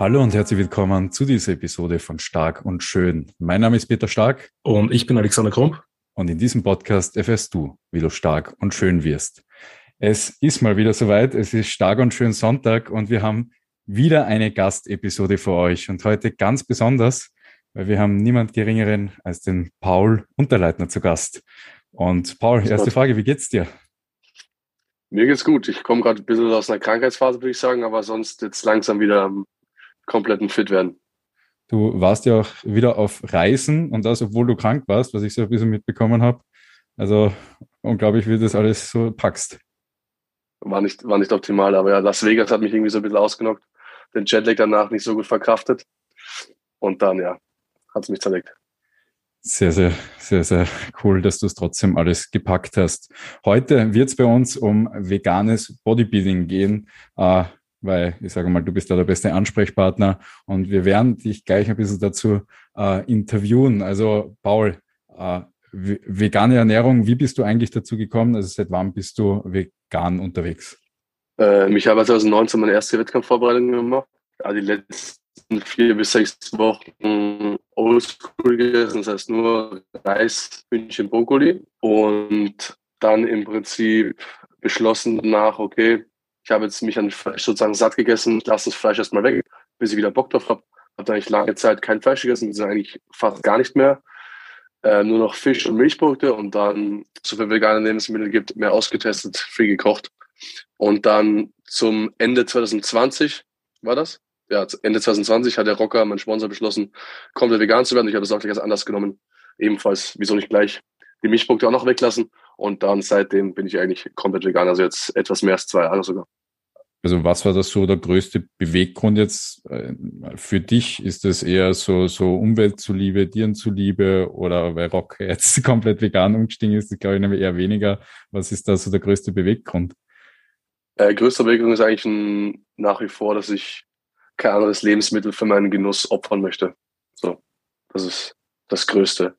Hallo und herzlich willkommen zu dieser Episode von Stark und Schön. Mein Name ist Peter Stark. Und ich bin Alexander Krump. Und in diesem Podcast erfährst du, wie du stark und schön wirst. Es ist mal wieder soweit. Es ist Stark und Schön Sonntag und wir haben wieder eine Gastepisode für euch. Und heute ganz besonders, weil wir haben niemand Geringeren als den Paul Unterleitner zu Gast. Und Paul, erste Frage, wie geht's dir? Mir geht's gut. Ich komme gerade ein bisschen aus einer Krankheitsphase, würde ich sagen, aber sonst jetzt langsam wieder am kompletten Fit werden. Du warst ja auch wieder auf Reisen und das, obwohl du krank warst, was ich so ein bisschen mitbekommen habe. Also unglaublich, wie du das alles so packst. War nicht, war nicht optimal, aber ja, Las Vegas hat mich irgendwie so ein bisschen ausgenockt. Den Jetlag danach nicht so gut verkraftet. Und dann, ja, hat es mich zerlegt. Sehr, sehr, sehr, sehr cool, dass du es trotzdem alles gepackt hast. Heute wird es bei uns um veganes Bodybuilding gehen, äh, weil ich sage mal, du bist da der beste Ansprechpartner und wir werden dich gleich ein bisschen dazu äh, interviewen. Also Paul, äh, vegane Ernährung, wie bist du eigentlich dazu gekommen? Also seit wann bist du vegan unterwegs? Ähm, ich habe 2019 meine erste Wettkampfvorbereitung gemacht. Ja, die letzten vier bis sechs Wochen Oldschool gegessen, das heißt nur Reis, Hühnchen, Brokkoli und dann im Prinzip beschlossen danach, okay, ich habe jetzt mich an Fleisch sozusagen satt gegessen, lasse das Fleisch erstmal weg, bis ich wieder Bock drauf habe. Habe eigentlich lange Zeit kein Fleisch gegessen, also eigentlich fast gar nicht mehr. Äh, nur noch Fisch und Milchprodukte und dann, so viel vegane Lebensmittel gibt, mehr ausgetestet, free gekocht. Und dann zum Ende 2020 war das, ja, Ende 2020 hat der Rocker, mein Sponsor, beschlossen, komplett vegan zu werden. Ich habe das auch gleich anders genommen. Ebenfalls, wieso nicht gleich die Milchprodukte auch noch weglassen. Und dann seitdem bin ich eigentlich komplett vegan, also jetzt etwas mehr als zwei Jahre sogar. Also was war das so der größte Beweggrund jetzt äh, für dich? Ist das eher so, so Umwelt zuliebe, Tieren zuliebe oder weil Rock jetzt komplett vegan umgestiegen ist, glaube ich eher weniger. Was ist da so der größte Beweggrund? Äh, größter Beweggrund ist eigentlich ein, nach wie vor, dass ich kein anderes Lebensmittel für meinen Genuss opfern möchte. So, das ist das Größte,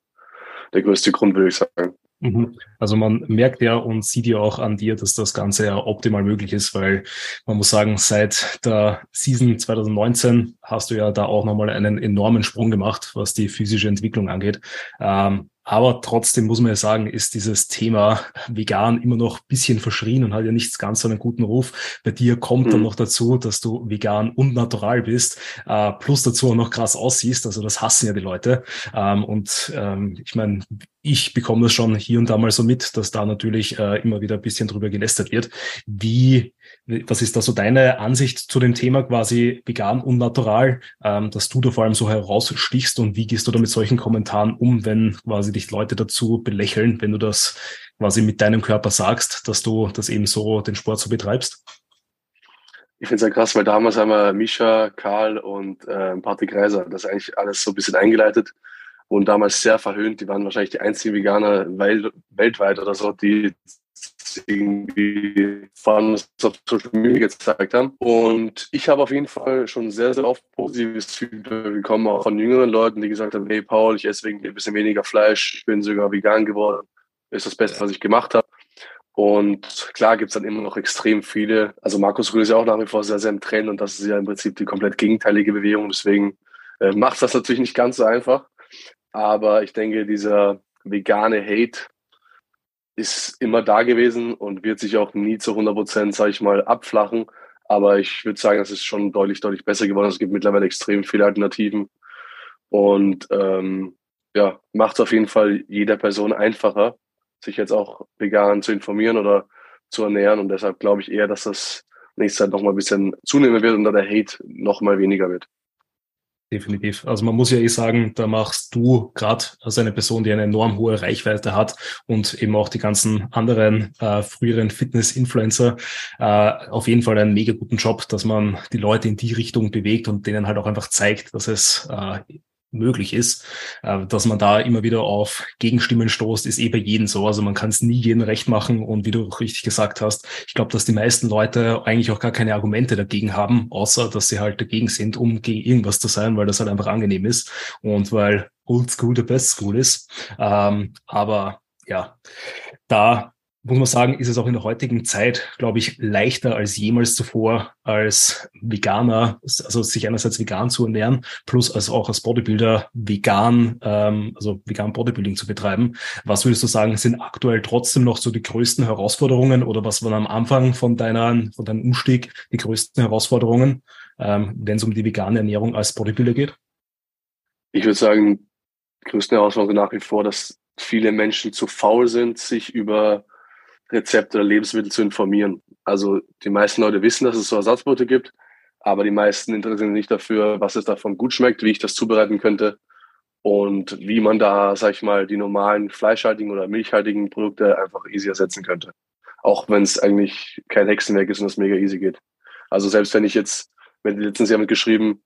der größte Grund, würde ich sagen. Mhm. Also man merkt ja und sieht ja auch an dir, dass das Ganze ja optimal möglich ist, weil man muss sagen, seit der Season 2019 hast du ja da auch nochmal einen enormen Sprung gemacht, was die physische Entwicklung angeht. Ähm, aber trotzdem muss man ja sagen, ist dieses Thema vegan immer noch ein bisschen verschrien und hat ja nichts ganz so einen guten Ruf. Bei dir kommt mhm. dann noch dazu, dass du vegan und natural bist, äh, plus dazu auch noch krass aussiehst. Also das hassen ja die Leute. Ähm, und ähm, ich meine, ich bekomme das schon hier und da mal so mit, dass da natürlich äh, immer wieder ein bisschen drüber gelästert wird. Wie was ist da so deine Ansicht zu dem Thema quasi vegan und natural, ähm, dass du da vor allem so herausstichst und wie gehst du da mit solchen Kommentaren um, wenn quasi dich Leute dazu belächeln, wenn du das quasi mit deinem Körper sagst, dass du das eben so den Sport so betreibst? Ich finde es ja krass, weil damals haben wir Misha, Karl und äh, Patrick Reiser das eigentlich alles so ein bisschen eingeleitet und damals sehr verhöhnt. Die waren wahrscheinlich die einzigen Veganer weltweit oder so, die irgendwie vor allem auf Social Media gezeigt haben. Und ich habe auf jeden Fall schon sehr, sehr oft positives Feedback bekommen, auch von jüngeren Leuten, die gesagt haben, hey Paul, ich esse wegen ein bisschen weniger Fleisch, ich bin sogar vegan geworden, ist das Beste, was ich gemacht habe. Und klar gibt es dann immer noch extrem viele. Also Markus Rühl ist ja auch nach wie vor sehr, sehr im Trend und das ist ja im Prinzip die komplett gegenteilige Bewegung. Deswegen äh, macht das natürlich nicht ganz so einfach. Aber ich denke, dieser vegane Hate, ist immer da gewesen und wird sich auch nie zu 100 Prozent, sage ich mal, abflachen. Aber ich würde sagen, es ist schon deutlich, deutlich besser geworden. Es gibt mittlerweile extrem viele Alternativen und ähm, ja, macht es auf jeden Fall jeder Person einfacher, sich jetzt auch vegan zu informieren oder zu ernähren. Und deshalb glaube ich eher, dass das nächste Zeit nochmal ein bisschen zunehmen wird und da der Hate nochmal weniger wird. Definitiv. Also man muss ja eh sagen, da machst du gerade als eine Person, die eine enorm hohe Reichweite hat und eben auch die ganzen anderen äh, früheren Fitness-Influencer äh, auf jeden Fall einen mega guten Job, dass man die Leute in die Richtung bewegt und denen halt auch einfach zeigt, dass es äh, möglich ist. Äh, dass man da immer wieder auf Gegenstimmen stoßt, ist eh bei jedem so. Also man kann es nie jedem recht machen. Und wie du richtig gesagt hast, ich glaube, dass die meisten Leute eigentlich auch gar keine Argumente dagegen haben, außer dass sie halt dagegen sind, um gegen irgendwas zu sein, weil das halt einfach angenehm ist und weil Old School the best school ist. Ähm, aber ja, da muss man sagen, ist es auch in der heutigen Zeit, glaube ich, leichter als jemals zuvor als Veganer, also sich einerseits vegan zu ernähren, plus als auch als Bodybuilder vegan, ähm, also vegan Bodybuilding zu betreiben. Was würdest du sagen, sind aktuell trotzdem noch so die größten Herausforderungen oder was waren am Anfang von deiner, von deinem Umstieg die größten Herausforderungen, ähm, wenn es um die vegane Ernährung als Bodybuilder geht? Ich würde sagen, größte Herausforderung nach wie vor, dass viele Menschen zu faul sind, sich über Rezepte oder Lebensmittel zu informieren. Also die meisten Leute wissen, dass es so Ersatzprodukte gibt, aber die meisten interessieren sich nicht dafür, was es davon gut schmeckt, wie ich das zubereiten könnte und wie man da, sag ich mal, die normalen fleischhaltigen oder milchhaltigen Produkte einfach easy ersetzen könnte. Auch wenn es eigentlich kein Hexenwerk ist und es mega easy geht. Also selbst wenn ich jetzt, wenn die letztens jemand geschrieben,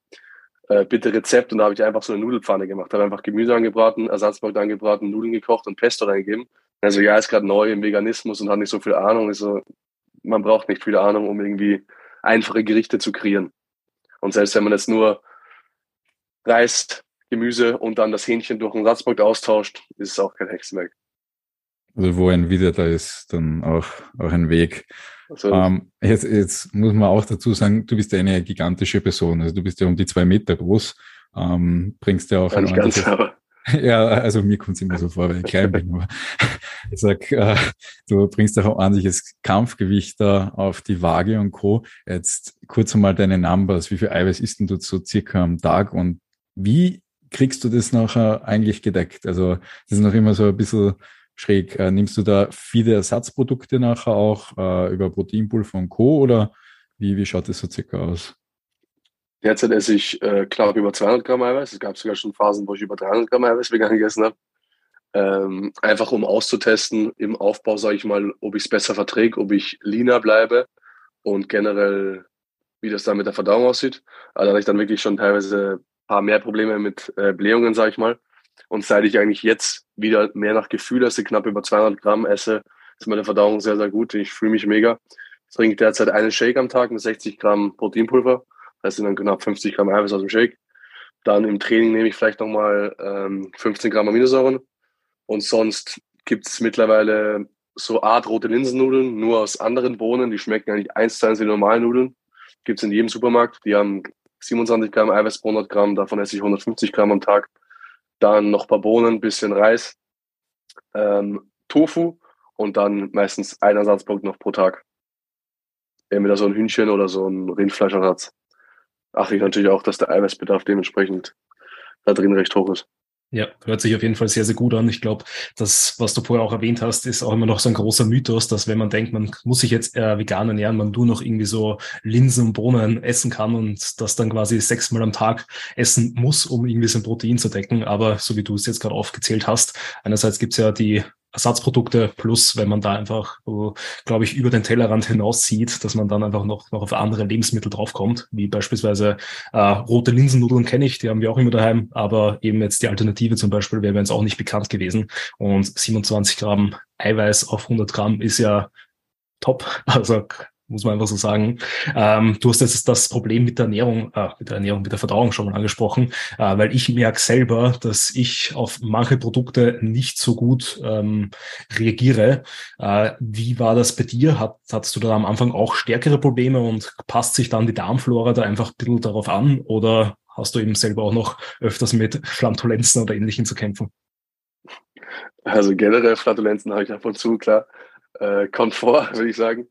äh, bitte Rezept und da habe ich einfach so eine Nudelpfanne gemacht, habe einfach Gemüse angebraten, Ersatzprodukte angebraten, Nudeln gekocht und Pesto reingegeben also ja, ist gerade neu im Veganismus und hat nicht so viel Ahnung. Also man braucht nicht viel Ahnung, um irgendwie einfache Gerichte zu kreieren. Und selbst wenn man jetzt nur Reis, Gemüse und dann das Hähnchen durch ein Satzprodukt austauscht, ist es auch kein Hexenwerk. Also wo ein Wille da ist, dann auch, auch ein Weg. Also, ähm, jetzt, jetzt muss man auch dazu sagen, du bist eine gigantische Person. Also du bist ja um die zwei Meter groß, ähm, bringst ja auch ein ganz, aber Ja, also mir kommt es immer so vor, wenn ich klein bin. Aber ich sag, äh, du bringst auch ordentliches Kampfgewicht da auf die Waage und Co. Jetzt kurz einmal deine Numbers. Wie viel Eiweiß isst denn du so circa am Tag und wie kriegst du das nachher eigentlich gedeckt? Also das ist noch immer so ein bisschen schräg. Äh, nimmst du da viele Ersatzprodukte nachher auch äh, über Proteinpulver und Co. oder wie, wie schaut das so circa aus? Derzeit esse ich äh, knapp über 200 Gramm Eiweiß. Es gab sogar schon Phasen, wo ich über 300 Gramm Eiweiß vegan gegessen habe. Ähm, einfach um auszutesten im Aufbau, sage ich mal, ob ich es besser verträge, ob ich leaner bleibe und generell, wie das dann mit der Verdauung aussieht. Also hatte ich dann wirklich schon teilweise ein paar mehr Probleme mit äh, Blähungen, sage ich mal. Und seit ich eigentlich jetzt wieder mehr nach Gefühl esse, knapp über 200 Gramm esse, ist meine Verdauung sehr, sehr gut. Ich fühle mich mega. Ich trinke derzeit einen Shake am Tag mit 60 Gramm Proteinpulver das sind dann knapp 50 Gramm Eiweiß aus dem Shake. Dann im Training nehme ich vielleicht nochmal ähm, 15 Gramm Aminosäuren. Und sonst gibt es mittlerweile so Art rote Linsennudeln, nur aus anderen Bohnen. Die schmecken eigentlich eins zu eins wie normale Nudeln. Gibt es in jedem Supermarkt. Die haben 27 Gramm Eiweiß pro 100 Gramm. Davon esse ich 150 Gramm am Tag. Dann noch ein paar Bohnen, bisschen Reis, ähm, Tofu und dann meistens ein Ersatzpunkt noch pro Tag. Entweder so ein Hühnchen oder so ein Rindfleischersatz achte ich natürlich auch, dass der Eiweißbedarf dementsprechend da drin recht hoch ist. Ja, hört sich auf jeden Fall sehr, sehr gut an. Ich glaube, das, was du vorher auch erwähnt hast, ist auch immer noch so ein großer Mythos, dass wenn man denkt, man muss sich jetzt äh, vegan ernähren, man nur noch irgendwie so Linsen und Bohnen essen kann und das dann quasi sechsmal am Tag essen muss, um irgendwie sein Protein zu decken. Aber so wie du es jetzt gerade aufgezählt hast, einerseits gibt's ja die Ersatzprodukte plus, wenn man da einfach, glaube ich, über den Tellerrand hinaus sieht, dass man dann einfach noch, noch auf andere Lebensmittel draufkommt, wie beispielsweise äh, rote Linsennudeln kenne ich, die haben wir auch immer daheim, aber eben jetzt die Alternative zum Beispiel wäre mir jetzt auch nicht bekannt gewesen. Und 27 Gramm Eiweiß auf 100 Gramm ist ja top, also muss man einfach so sagen. Ähm, du hast jetzt das Problem mit der Ernährung, äh, mit der Ernährung, mit der Verdauung schon mal angesprochen, äh, weil ich merke selber, dass ich auf manche Produkte nicht so gut ähm, reagiere. Äh, wie war das bei dir? Hat, hattest du da am Anfang auch stärkere Probleme und passt sich dann die Darmflora da einfach ein bisschen darauf an oder hast du eben selber auch noch öfters mit Flatulenzen oder Ähnlichem zu kämpfen? Also generell Flatulenzen habe ich ab und zu, klar. Äh, kommt vor, würde ich sagen.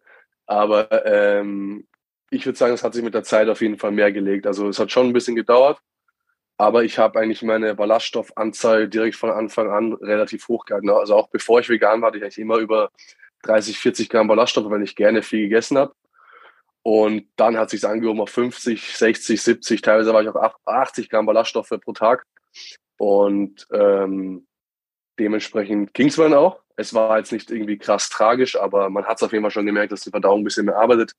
Aber ähm, ich würde sagen, es hat sich mit der Zeit auf jeden Fall mehr gelegt. Also es hat schon ein bisschen gedauert, aber ich habe eigentlich meine Ballaststoffanzahl direkt von Anfang an relativ hoch gehalten. Also auch bevor ich vegan war, hatte ich eigentlich immer über 30, 40 Gramm Ballaststoffe, wenn ich gerne viel gegessen habe. Und dann hat sich angehoben auf 50, 60, 70, teilweise war ich auf 80 Gramm Ballaststoffe pro Tag. Und ähm, dementsprechend ging es dann auch. Es war jetzt nicht irgendwie krass tragisch, aber man hat es auf jeden Fall schon gemerkt, dass die Verdauung ein bisschen mehr arbeitet.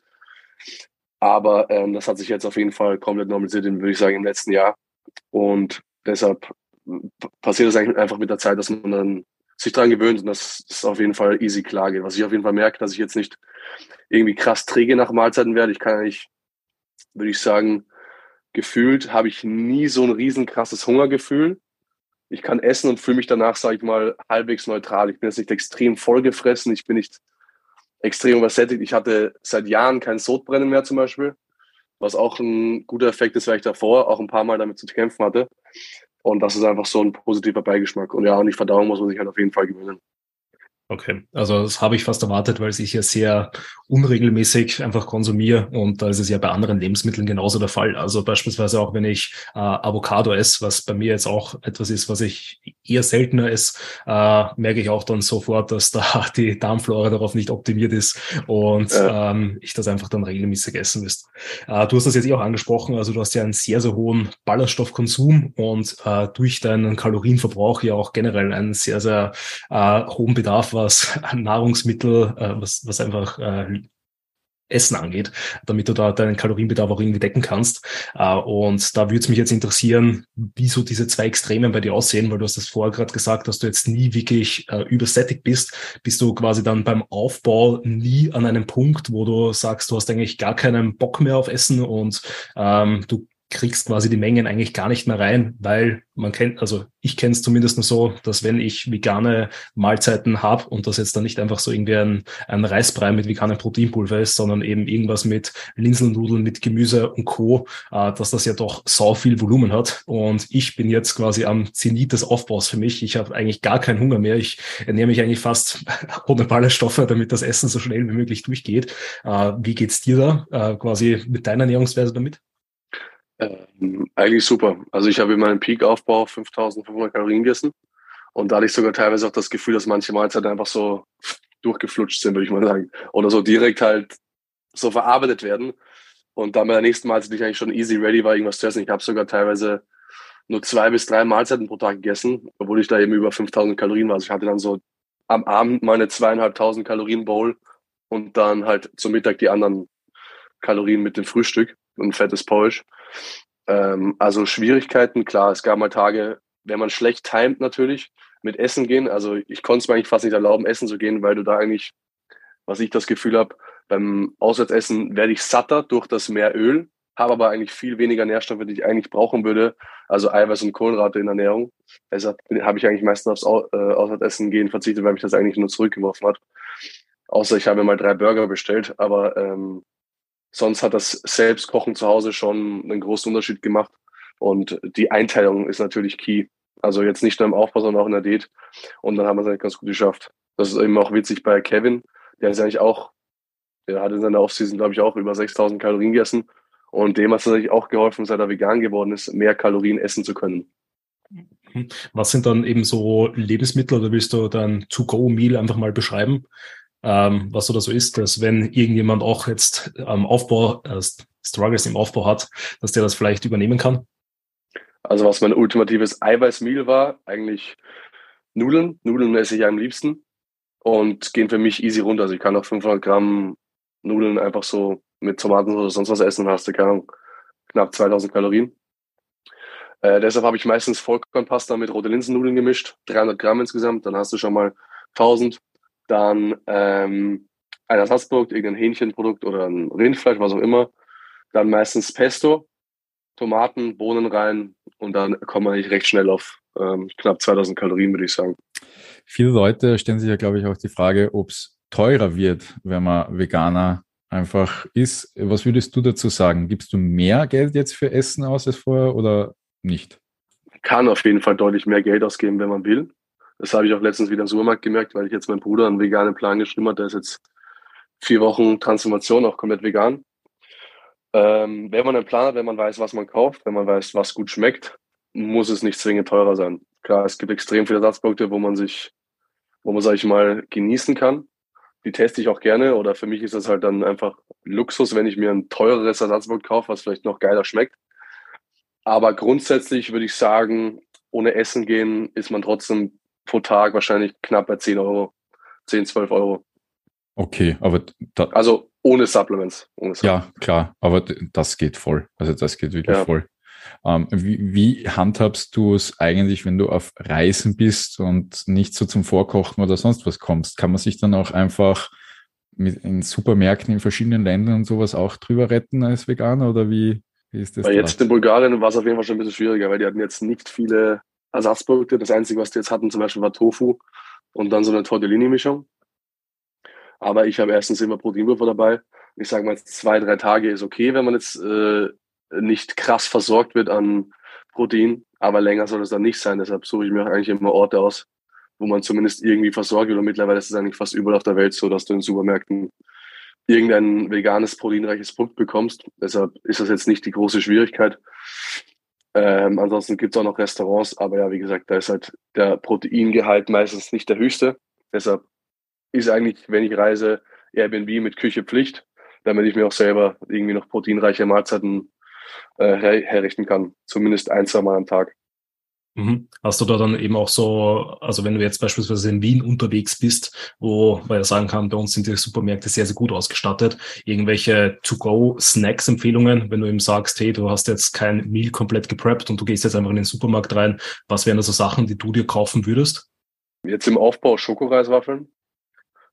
Aber ähm, das hat sich jetzt auf jeden Fall komplett normalisiert, würde ich sagen, im letzten Jahr. Und deshalb passiert es eigentlich einfach mit der Zeit, dass man dann sich daran gewöhnt und dass es auf jeden Fall easy klar geht. Was ich auf jeden Fall merke, dass ich jetzt nicht irgendwie krass träge nach Mahlzeiten werde. Ich kann eigentlich, würde ich sagen, gefühlt habe ich nie so ein riesen krasses Hungergefühl ich kann essen und fühle mich danach, sage ich mal, halbwegs neutral. Ich bin jetzt nicht extrem vollgefressen, ich bin nicht extrem übersättigt. Ich hatte seit Jahren kein Sodbrennen mehr zum Beispiel, was auch ein guter Effekt ist, weil ich davor auch ein paar Mal damit zu kämpfen hatte. Und das ist einfach so ein positiver Beigeschmack. Und ja, und die Verdauung muss man sich halt auf jeden Fall gewöhnen. Okay, also das habe ich fast erwartet, weil ich ja sehr unregelmäßig einfach konsumiere und da ist es ja bei anderen Lebensmitteln genauso der Fall. Also beispielsweise auch wenn ich äh, Avocado esse, was bei mir jetzt auch etwas ist, was ich eher seltener esse, äh, merke ich auch dann sofort, dass da die Darmflora darauf nicht optimiert ist und ja. ähm, ich das einfach dann regelmäßig essen müsste. Äh, du hast das jetzt eh auch angesprochen, also du hast ja einen sehr, sehr hohen Ballaststoffkonsum und äh, durch deinen Kalorienverbrauch ja auch generell einen sehr, sehr äh, hohen Bedarf was Nahrungsmittel, äh, was, was einfach äh, Essen angeht, damit du da deinen Kalorienbedarf auch irgendwie decken kannst. Äh, und da würde es mich jetzt interessieren, wie so diese zwei Extremen bei dir aussehen, weil du hast das vorher gerade gesagt, dass du jetzt nie wirklich äh, übersättigt bist. Bist du quasi dann beim Aufbau nie an einem Punkt, wo du sagst, du hast eigentlich gar keinen Bock mehr auf Essen und ähm, du kriegst quasi die Mengen eigentlich gar nicht mehr rein, weil man kennt, also ich kenne es zumindest nur so, dass wenn ich vegane Mahlzeiten habe und das jetzt dann nicht einfach so irgendwie ein, ein Reisbrei mit veganem Proteinpulver ist, sondern eben irgendwas mit Linsennudeln, mit Gemüse und Co., äh, dass das ja doch sau viel Volumen hat. Und ich bin jetzt quasi am Zenit des Aufbaus für mich. Ich habe eigentlich gar keinen Hunger mehr. Ich ernähre mich eigentlich fast ohne Ballaststoffe, damit das Essen so schnell wie möglich durchgeht. Äh, wie geht's dir da äh, quasi mit deiner Ernährungsweise damit? Ähm, eigentlich super. Also ich habe in meinem Peak-Aufbau 5500 Kalorien gegessen und da hatte ich sogar teilweise auch das Gefühl, dass manche Mahlzeiten einfach so durchgeflutscht sind, würde ich mal sagen. Oder so direkt halt so verarbeitet werden. Und dann bei der nächsten Mahlzeit ich eigentlich schon easy ready war, irgendwas zu essen. Ich habe sogar teilweise nur zwei bis drei Mahlzeiten pro Tag gegessen, obwohl ich da eben über 5000 Kalorien war. Also ich hatte dann so am Abend meine zweieinhalbtausend Kalorien Bowl und dann halt zum Mittag die anderen Kalorien mit dem Frühstück und fettes Porridge. Ähm, also Schwierigkeiten, klar, es gab mal Tage, wenn man schlecht timet natürlich, mit Essen gehen. Also ich konnte es mir eigentlich fast nicht erlauben, essen zu gehen, weil du da eigentlich, was ich das Gefühl habe, beim Auswärtsessen werde ich satter durch das mehr Öl, habe aber eigentlich viel weniger Nährstoffe, die ich eigentlich brauchen würde, also Eiweiß und Kohlenrate in Ernährung. Deshalb habe ich eigentlich meistens aufs äh, Auswärtsessen gehen verzichtet, weil mich das eigentlich nur zurückgeworfen hat. Außer ich habe mal drei Burger bestellt, aber ähm, sonst hat das Selbstkochen zu Hause schon einen großen Unterschied gemacht. Und die Einteilung ist natürlich key. Also jetzt nicht nur im Aufbau, sondern auch in der Diät. Und dann haben wir es eigentlich ganz gut geschafft. Das ist eben auch witzig bei Kevin. Der ist eigentlich auch, der hat in seiner Offseason, glaube ich, auch über 6000 Kalorien gegessen. Und dem hat es natürlich auch geholfen, seit er vegan geworden ist, mehr Kalorien essen zu können. Was sind dann eben so Lebensmittel oder willst du dann To-Go-Meal einfach mal beschreiben? Ähm, was so da so ist, dass wenn irgendjemand auch jetzt am Aufbau, äh, Struggles im Aufbau hat, dass der das vielleicht übernehmen kann? Also was mein ultimatives Eiweißmeal war, eigentlich Nudeln. Nudeln esse ich am liebsten und gehen für mich easy runter. Also ich kann auch 500 Gramm Nudeln einfach so mit Tomaten oder sonst was essen, hast du keine Ahnung, knapp 2000 Kalorien. Äh, deshalb habe ich meistens Vollkornpasta mit rote Linsennudeln gemischt, 300 Gramm insgesamt, dann hast du schon mal 1000 dann ähm, ein Ersatzprodukt, irgendein Hähnchenprodukt oder ein Rindfleisch, was auch immer, dann meistens Pesto, Tomaten, Bohnen rein und dann kommt man eigentlich recht schnell auf ähm, knapp 2000 Kalorien, würde ich sagen. Viele Leute stellen sich ja, glaube ich, auch die Frage, ob es teurer wird, wenn man Veganer einfach ist. Was würdest du dazu sagen? Gibst du mehr Geld jetzt für Essen aus als vorher oder nicht? Kann auf jeden Fall deutlich mehr Geld ausgeben, wenn man will. Das habe ich auch letztens wieder im Supermarkt gemerkt, weil ich jetzt meinem Bruder einen veganen Plan geschrieben habe. Der ist jetzt vier Wochen Transformation, auch komplett vegan. Ähm, wenn man einen Plan hat, wenn man weiß, was man kauft, wenn man weiß, was gut schmeckt, muss es nicht zwingend teurer sein. Klar, es gibt extrem viele Ersatzprodukte, wo man sich, wo man, sag ich mal, genießen kann. Die teste ich auch gerne oder für mich ist das halt dann einfach Luxus, wenn ich mir ein teureres Ersatzprodukt kaufe, was vielleicht noch geiler schmeckt. Aber grundsätzlich würde ich sagen, ohne Essen gehen ist man trotzdem pro Tag wahrscheinlich knapp bei 10 Euro, 10, 12 Euro. Okay, aber da, also ohne Supplements, ohne Supplements. Ja, klar, aber das geht voll. Also das geht wirklich ja. voll. Ähm, wie, wie handhabst du es eigentlich, wenn du auf Reisen bist und nicht so zum Vorkochen oder sonst was kommst? Kann man sich dann auch einfach mit in Supermärkten in verschiedenen Ländern und sowas auch drüber retten als Veganer oder wie, wie ist das? Weil jetzt in Bulgarien war es auf jeden Fall schon ein bisschen schwieriger, weil die hatten jetzt nicht viele Ersatzprodukte. Das Einzige, was die jetzt hatten, zum Beispiel war Tofu und dann so eine Tortellini-Mischung. Aber ich habe erstens immer Proteinpulver dabei. Ich sage mal, zwei, drei Tage ist okay, wenn man jetzt äh, nicht krass versorgt wird an Protein, aber länger soll es dann nicht sein. Deshalb suche ich mir eigentlich immer Orte aus, wo man zumindest irgendwie versorgt wird. Und mittlerweile ist es eigentlich fast überall auf der Welt so, dass du in Supermärkten irgendein veganes, proteinreiches Produkt bekommst. Deshalb ist das jetzt nicht die große Schwierigkeit. Ähm, ansonsten gibt es auch noch Restaurants, aber ja, wie gesagt, da ist halt der Proteingehalt meistens nicht der höchste. Deshalb ist eigentlich, wenn ich reise, Airbnb mit Küche Pflicht, damit ich mir auch selber irgendwie noch proteinreiche Mahlzeiten äh, her herrichten kann. Zumindest ein, zwei Mal am Tag. Mhm. Hast du da dann eben auch so, also wenn du jetzt beispielsweise in Wien unterwegs bist, wo man ja sagen kann, bei uns sind die Supermärkte sehr, sehr gut ausgestattet, irgendwelche To-Go-Snacks-Empfehlungen, wenn du eben sagst, hey, du hast jetzt kein Meal komplett gepreppt und du gehst jetzt einfach in den Supermarkt rein, was wären also Sachen, die du dir kaufen würdest? Jetzt im Aufbau Schokoreiswaffeln.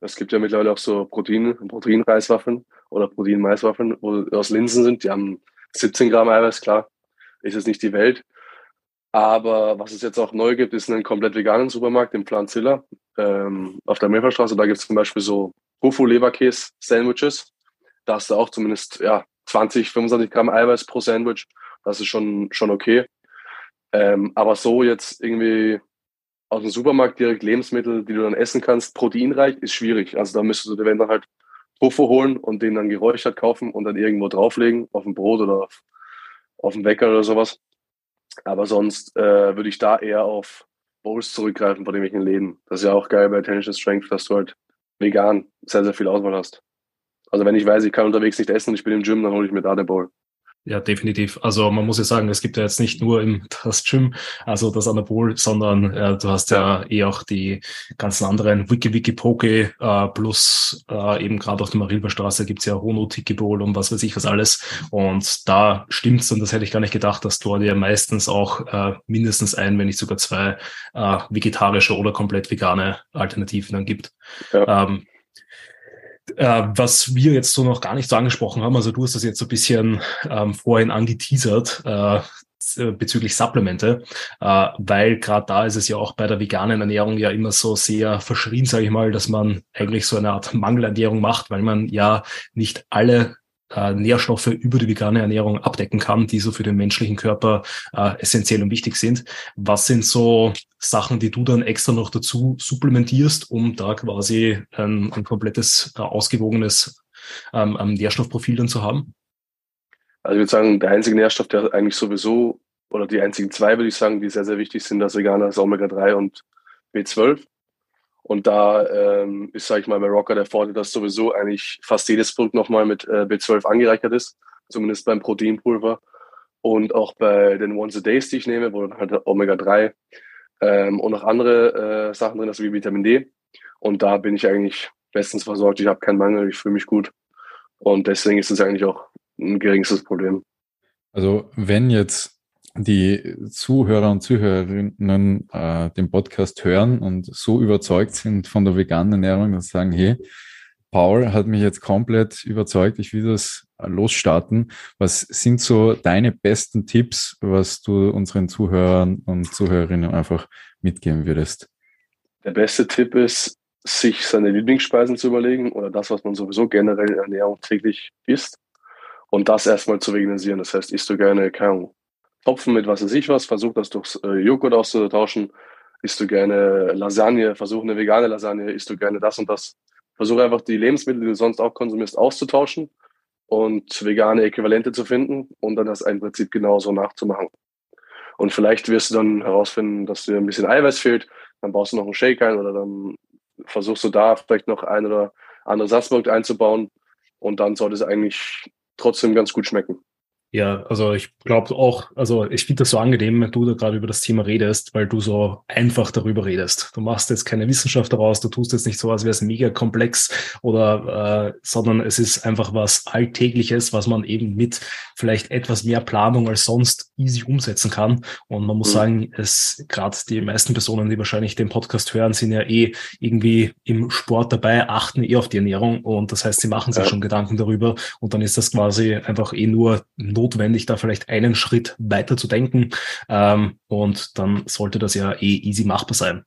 Es gibt ja mittlerweile auch so Protein, Proteinreiswaffeln oder Protein-Maiswaffeln, wo aus Linsen sind. Die haben 17 Gramm Eiweiß, klar. Ist jetzt nicht die Welt. Aber was es jetzt auch neu gibt, ist einen komplett veganen Supermarkt im Planzilla ähm, auf der Milferstraße. Da gibt es zum Beispiel so Tofu-Leberkäse-Sandwiches. Da hast du auch zumindest ja, 20, 25 Gramm Eiweiß pro Sandwich. Das ist schon, schon okay. Ähm, aber so jetzt irgendwie aus dem Supermarkt direkt Lebensmittel, die du dann essen kannst, proteinreich, ist schwierig. Also da müsstest du dir wenn dann halt Tofu holen und den dann geräuchert kaufen und dann irgendwo drauflegen, auf ein Brot oder auf, auf den Wecker oder sowas. Aber sonst äh, würde ich da eher auf Bowls zurückgreifen von irgendwelchen Läden. Das ist ja auch geil bei Tension Strength, dass du halt vegan sehr, sehr viel Auswahl hast. Also wenn ich weiß, ich kann unterwegs nicht essen und ich bin im Gym, dann hole ich mir da den Bowl. Ja, definitiv. Also man muss ja sagen, es gibt ja jetzt nicht nur im das Gym, also das Anabol, sondern äh, du hast ja eh auch die ganzen anderen Wiki Wiki Poke äh, plus äh, eben gerade auf der Marilberstraße gibt's ja Hono Tiki Bowl und was weiß ich was alles. Und da stimmt's und das hätte ich gar nicht gedacht, dass dort ja meistens auch äh, mindestens ein, wenn nicht sogar zwei äh, vegetarische oder komplett vegane Alternativen dann gibt. Ja. Ähm, äh, was wir jetzt so noch gar nicht so angesprochen haben, also du hast das jetzt so ein bisschen ähm, vorhin angeteasert, äh, bezüglich Supplemente, äh, weil gerade da ist es ja auch bei der veganen Ernährung ja immer so sehr verschrien, sage ich mal, dass man eigentlich so eine Art Mangelernährung macht, weil man ja nicht alle äh, Nährstoffe über die vegane Ernährung abdecken kann, die so für den menschlichen Körper äh, essentiell und wichtig sind. Was sind so Sachen, die du dann extra noch dazu supplementierst, um da quasi ein, ein komplettes, äh, ausgewogenes ähm, Nährstoffprofil dann zu haben? Also ich würde sagen, der einzige Nährstoff, der eigentlich sowieso, oder die einzigen zwei, würde ich sagen, die sehr, sehr wichtig sind, das Veganer, ist Omega-3 und B12. Und da ähm, ist, sage ich mal, bei Rocker der Vorteil, dass sowieso eigentlich fast jedes Produkt nochmal mit äh, B12 angereichert ist, zumindest beim Proteinpulver. Und auch bei den Once a Days, die ich nehme, wo dann halt Omega-3 ähm, und noch andere äh, Sachen drin, also wie Vitamin D. Und da bin ich eigentlich bestens versorgt. Ich habe keinen Mangel, ich fühle mich gut. Und deswegen ist es eigentlich auch ein geringstes Problem. Also wenn jetzt die Zuhörer und Zuhörerinnen äh, den Podcast hören und so überzeugt sind von der veganen Ernährung, dass sie sagen, hey, Paul hat mich jetzt komplett überzeugt, ich will das losstarten. Was sind so deine besten Tipps, was du unseren Zuhörern und Zuhörerinnen einfach mitgeben würdest? Der beste Tipp ist, sich seine Lieblingsspeisen zu überlegen oder das, was man sowieso generell in Ernährung täglich isst und das erstmal zu veganisieren. Das heißt, isst du gerne, keine Topfen mit was weiß ich was, versuch das durch äh, Joghurt auszutauschen. Isst du gerne Lasagne, versuch eine vegane Lasagne, isst du gerne das und das. Versuch einfach die Lebensmittel, die du sonst auch konsumierst, auszutauschen und vegane Äquivalente zu finden und dann das im Prinzip genauso nachzumachen. Und vielleicht wirst du dann herausfinden, dass dir ein bisschen Eiweiß fehlt, dann baust du noch einen Shake ein oder dann versuchst du da vielleicht noch ein oder andere Satzprodukt einzubauen und dann sollte es eigentlich trotzdem ganz gut schmecken. Ja, also ich glaube auch, also ich finde das so angenehm, wenn du da gerade über das Thema redest, weil du so einfach darüber redest. Du machst jetzt keine Wissenschaft daraus, du tust jetzt nicht so, als wäre es mega komplex oder, äh, sondern es ist einfach was Alltägliches, was man eben mit vielleicht etwas mehr Planung als sonst easy umsetzen kann. Und man muss mhm. sagen, es gerade die meisten Personen, die wahrscheinlich den Podcast hören, sind ja eh irgendwie im Sport dabei, achten eh auf die Ernährung und das heißt, sie machen sich ja. schon Gedanken darüber und dann ist das quasi einfach eh nur notwendig, da vielleicht einen Schritt weiter zu denken. Ähm, und dann sollte das ja eh easy machbar sein.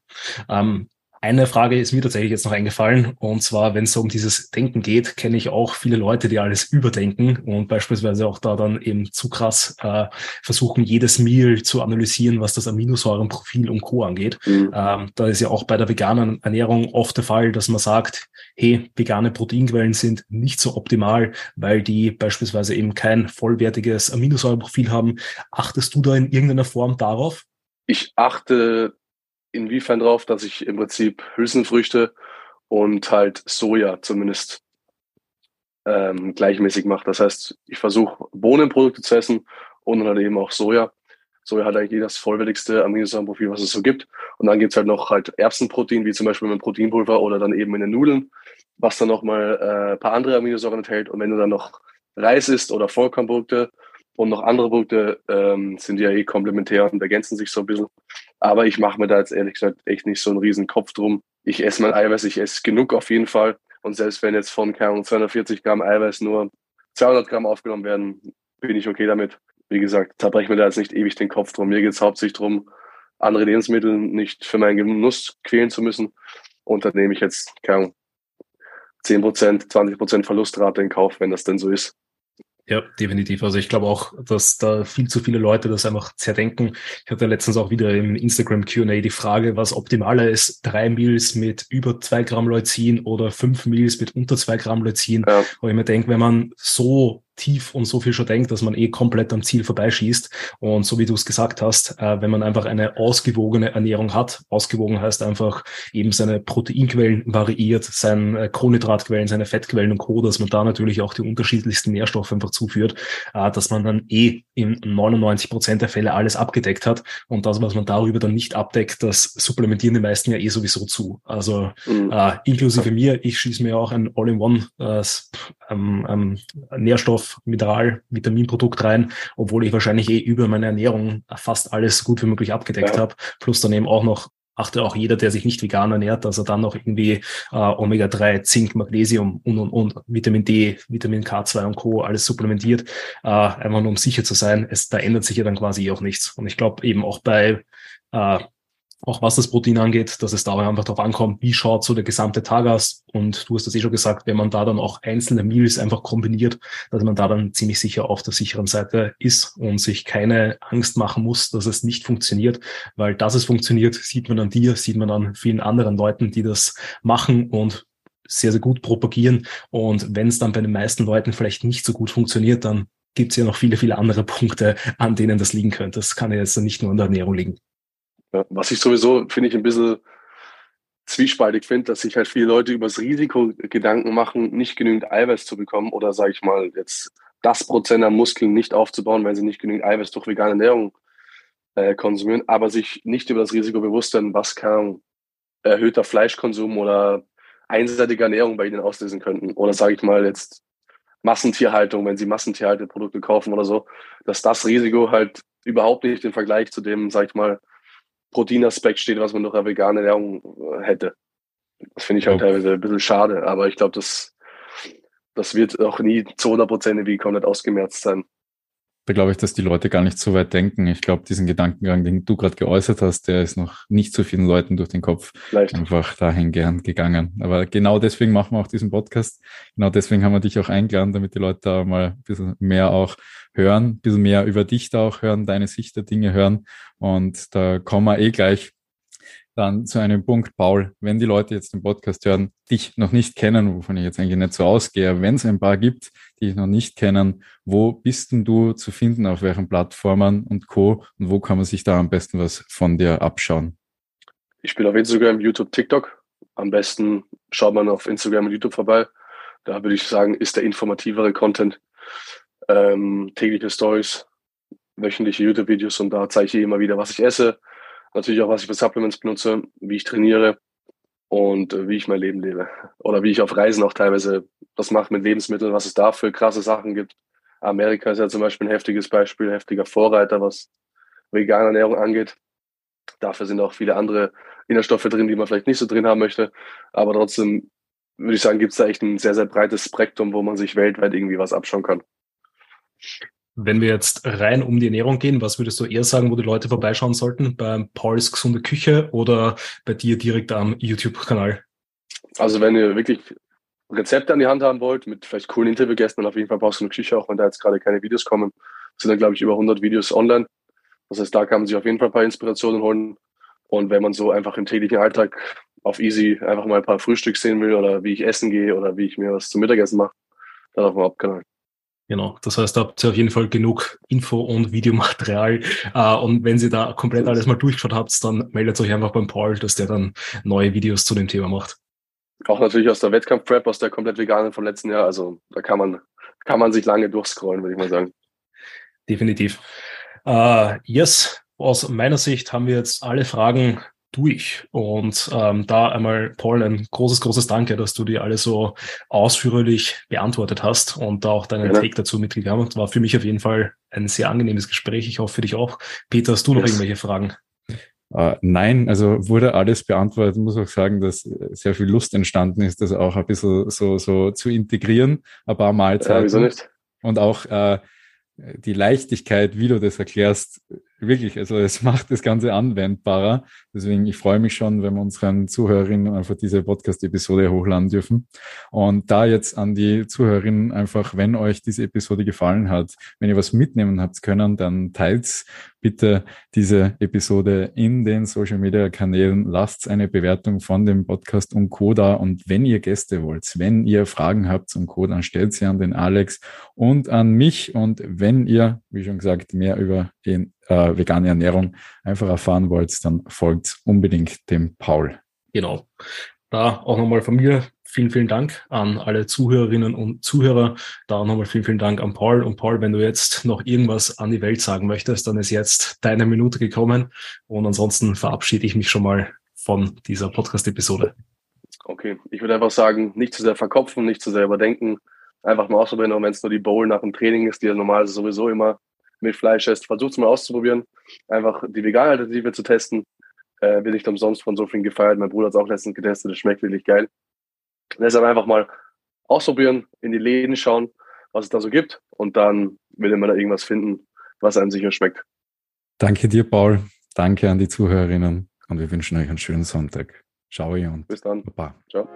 Ähm, Eine Frage ist mir tatsächlich jetzt noch eingefallen. Und zwar, wenn es um dieses Denken geht, kenne ich auch viele Leute, die alles überdenken und beispielsweise auch da dann eben zu krass äh, versuchen, jedes Meal zu analysieren, was das Aminosäurenprofil und Co. angeht. Mhm. Ähm, da ist ja auch bei der veganen Ernährung oft der Fall, dass man sagt, hey, vegane Proteinquellen sind nicht so optimal, weil die beispielsweise eben kein vollwertiges Aminosäurenprofil haben. Achtest du da in irgendeiner Form darauf? Ich achte inwiefern drauf, dass ich im Prinzip Hülsenfrüchte und halt Soja zumindest ähm, gleichmäßig mache. Das heißt, ich versuche Bohnenprodukte zu essen und dann halt eben auch Soja. Soja hat eigentlich das vollwertigste Aminosäurenprofil, was es so gibt. Und dann gibt es halt noch halt Erbsenprotein, wie zum Beispiel mit Proteinpulver oder dann eben in den Nudeln, was dann nochmal äh, ein paar andere Aminosäuren enthält. Und wenn du dann noch Reis isst oder Vollkornprodukte und noch andere Produkte, ähm, sind die ja eh komplementär und ergänzen sich so ein bisschen. Aber ich mache mir da jetzt ehrlich gesagt echt nicht so einen riesen Kopf drum. Ich esse mein Eiweiß, ich esse genug auf jeden Fall. Und selbst wenn jetzt von keine 240 Gramm Eiweiß nur 200 Gramm aufgenommen werden, bin ich okay damit. Wie gesagt, zerbreche mir da jetzt nicht ewig den Kopf drum. Mir geht es hauptsächlich darum, andere Lebensmittel nicht für meinen Genuss quälen zu müssen. Und dann nehme ich jetzt, keine Ahnung, 10%, 20% Verlustrate in Kauf, wenn das denn so ist. Ja, definitiv. Also ich glaube auch, dass da viel zu viele Leute das einfach zerdenken. Ich hatte letztens auch wieder im Instagram Q&A die Frage, was optimaler ist, drei Meals mit über zwei Gramm Leucin oder fünf Meals mit unter zwei Gramm Leucin. Ja. Wo ich mir denke, wenn man so tief und so viel schon denkt, dass man eh komplett am Ziel vorbeischießt. Und so wie du es gesagt hast, äh, wenn man einfach eine ausgewogene Ernährung hat, ausgewogen heißt einfach eben seine Proteinquellen variiert, seine Kohlenhydratquellen, seine Fettquellen und Co., dass man da natürlich auch die unterschiedlichsten Nährstoffe einfach zuführt, äh, dass man dann eh in 99 Prozent der Fälle alles abgedeckt hat. Und das, was man darüber dann nicht abdeckt, das supplementieren die meisten ja eh sowieso zu. Also mhm. äh, inklusive mir, ich schieße mir auch ein All-in-One äh, ähm, ähm, Nährstoff Mineral, Vitaminprodukt rein, obwohl ich wahrscheinlich eh über meine Ernährung fast alles gut wie möglich abgedeckt ja. habe. Plus dann eben auch noch achte auch jeder, der sich nicht vegan ernährt, dass er dann noch irgendwie äh, Omega-3, Zink, Magnesium und, und, und Vitamin D, Vitamin K2 und Co. alles supplementiert, äh, einfach nur um sicher zu sein. Es, da ändert sich ja dann quasi auch nichts. Und ich glaube eben auch bei äh, auch was das Protein angeht, dass es dabei einfach darauf ankommt, wie schaut so der gesamte Tag aus. Und du hast das eh schon gesagt, wenn man da dann auch einzelne Meals einfach kombiniert, dass man da dann ziemlich sicher auf der sicheren Seite ist und sich keine Angst machen muss, dass es nicht funktioniert, weil dass es funktioniert, sieht man an dir, sieht man an vielen anderen Leuten, die das machen und sehr, sehr gut propagieren. Und wenn es dann bei den meisten Leuten vielleicht nicht so gut funktioniert, dann gibt es ja noch viele, viele andere Punkte, an denen das liegen könnte. Das kann ja jetzt nicht nur an der Ernährung liegen. Ja, was ich sowieso, finde ich, ein bisschen zwiespaltig finde, dass sich halt viele Leute über das Risiko Gedanken machen, nicht genügend Eiweiß zu bekommen oder, sage ich mal, jetzt das Prozent an Muskeln nicht aufzubauen, weil sie nicht genügend Eiweiß durch vegane Ernährung äh, konsumieren, aber sich nicht über das Risiko bewusst werden, was kann erhöhter Fleischkonsum oder einseitige Ernährung bei ihnen auslösen könnten. Oder sage ich mal jetzt Massentierhaltung, wenn sie Massentierhalteprodukte kaufen oder so, dass das Risiko halt überhaupt nicht im Vergleich zu dem, sag ich mal, Proteinaspekt steht, was man durch eine vegane Ernährung äh, hätte. Das finde ich halt ja. teilweise ein bisschen schade, aber ich glaube, das, das wird auch nie zu 100 Prozent wie komplett ausgemerzt sein. Da glaube ich, dass die Leute gar nicht so weit denken. Ich glaube, diesen Gedankengang, den du gerade geäußert hast, der ist noch nicht so vielen Leuten durch den Kopf Vielleicht. einfach dahin gern gegangen. Aber genau deswegen machen wir auch diesen Podcast. Genau deswegen haben wir dich auch eingeladen, damit die Leute da mal ein bisschen mehr auch hören, ein bisschen mehr über dich da auch hören, deine Sicht der Dinge hören. Und da kommen wir eh gleich dann zu einem Punkt, Paul, wenn die Leute jetzt den Podcast hören, dich noch nicht kennen, wovon ich jetzt eigentlich nicht so ausgehe, wenn es ein paar gibt, die dich noch nicht kennen, wo bist denn du zu finden, auf welchen Plattformen und Co. und wo kann man sich da am besten was von dir abschauen? Ich bin auf Instagram, YouTube, TikTok. Am besten schaut man auf Instagram und YouTube vorbei. Da würde ich sagen, ist der informativere Content ähm, tägliche Stories, wöchentliche YouTube-Videos und da zeige ich immer wieder, was ich esse, natürlich auch, was ich für Supplements benutze, wie ich trainiere und äh, wie ich mein Leben lebe. Oder wie ich auf Reisen auch teilweise das mache mit Lebensmitteln, was es da für krasse Sachen gibt. Amerika ist ja zum Beispiel ein heftiges Beispiel, heftiger Vorreiter, was vegane Ernährung angeht. Dafür sind auch viele andere Inhaltsstoffe drin, die man vielleicht nicht so drin haben möchte. Aber trotzdem würde ich sagen, gibt es da echt ein sehr, sehr breites Spektrum, wo man sich weltweit irgendwie was abschauen kann. Wenn wir jetzt rein um die Ernährung gehen, was würdest du eher sagen, wo die Leute vorbeischauen sollten? Bei Pauls gesunde Küche oder bei dir direkt am YouTube-Kanal? Also wenn ihr wirklich Rezepte an die Hand haben wollt, mit vielleicht coolen Interviewgästen, dann auf jeden Fall du eine Küche, auch wenn da jetzt gerade keine Videos kommen. sind da, glaube ich, über 100 Videos online. Das heißt, da kann man sich auf jeden Fall ein paar Inspirationen holen. Und wenn man so einfach im täglichen Alltag auf easy einfach mal ein paar Frühstück sehen will oder wie ich essen gehe oder wie ich mir was zum Mittagessen mache, dann auf dem Hauptkanal. Genau, das heißt, da habt ihr auf jeden Fall genug Info und Videomaterial. Äh, und wenn ihr da komplett alles mal durchgeschaut habt, dann meldet euch einfach beim Paul, dass der dann neue Videos zu dem Thema macht. Auch natürlich aus der Wettkampf-Prep, aus der komplett veganen vom letzten Jahr. Also da kann man, kann man sich lange durchscrollen, würde ich mal sagen. Definitiv. Uh, yes, aus meiner Sicht haben wir jetzt alle Fragen durch. Und ähm, da einmal, Paul, ein großes, großes Danke, dass du die alle so ausführlich beantwortet hast und da auch deinen ja. Take dazu mitgegangen hast. War für mich auf jeden Fall ein sehr angenehmes Gespräch. Ich hoffe für dich auch. Peter, hast du noch yes. irgendwelche Fragen? Uh, nein, also wurde alles beantwortet. Ich muss auch sagen, dass sehr viel Lust entstanden ist, das auch ein bisschen so, so zu integrieren, ein paar Mahlzeiten. Ja, wieso nicht? Und auch äh, die Leichtigkeit, wie du das erklärst, wirklich, also es macht das Ganze anwendbarer. Deswegen, ich freue mich schon, wenn wir unseren Zuhörerinnen einfach diese Podcast-Episode hochladen dürfen. Und da jetzt an die Zuhörerinnen einfach, wenn euch diese Episode gefallen hat, wenn ihr was mitnehmen habt können, dann teilt bitte diese Episode in den Social Media Kanälen. Lasst eine Bewertung von dem Podcast und Co. da. Und wenn ihr Gäste wollt, wenn ihr Fragen habt zum Co., dann stellt sie an den Alex und an mich. Und wenn ihr, wie schon gesagt, mehr über den äh, vegane Ernährung einfach erfahren wollt, dann folgt unbedingt dem Paul. Genau. Da auch nochmal von mir vielen, vielen Dank an alle Zuhörerinnen und Zuhörer. Da nochmal vielen, vielen Dank an Paul. Und Paul, wenn du jetzt noch irgendwas an die Welt sagen möchtest, dann ist jetzt deine Minute gekommen. Und ansonsten verabschiede ich mich schon mal von dieser Podcast-Episode. Okay, ich würde einfach sagen, nicht zu sehr verkopfen, nicht zu sehr überdenken. Einfach mal ausprobieren, wenn es nur die Bowl nach dem Training ist, die ja normal sowieso immer mit Fleisch esst, versucht es mal auszuprobieren. Einfach die vegane Alternative zu testen. Äh, wird nicht umsonst von so vielen gefeiert. Mein Bruder hat es auch letztens getestet, das schmeckt wirklich geil. Deshalb einfach mal ausprobieren, in die Läden schauen, was es da so gibt und dann will man da irgendwas finden, was einem sicher schmeckt. Danke dir, Paul. Danke an die Zuhörerinnen und wir wünschen euch einen schönen Sonntag. Ciao und bis dann. Baba. Ciao.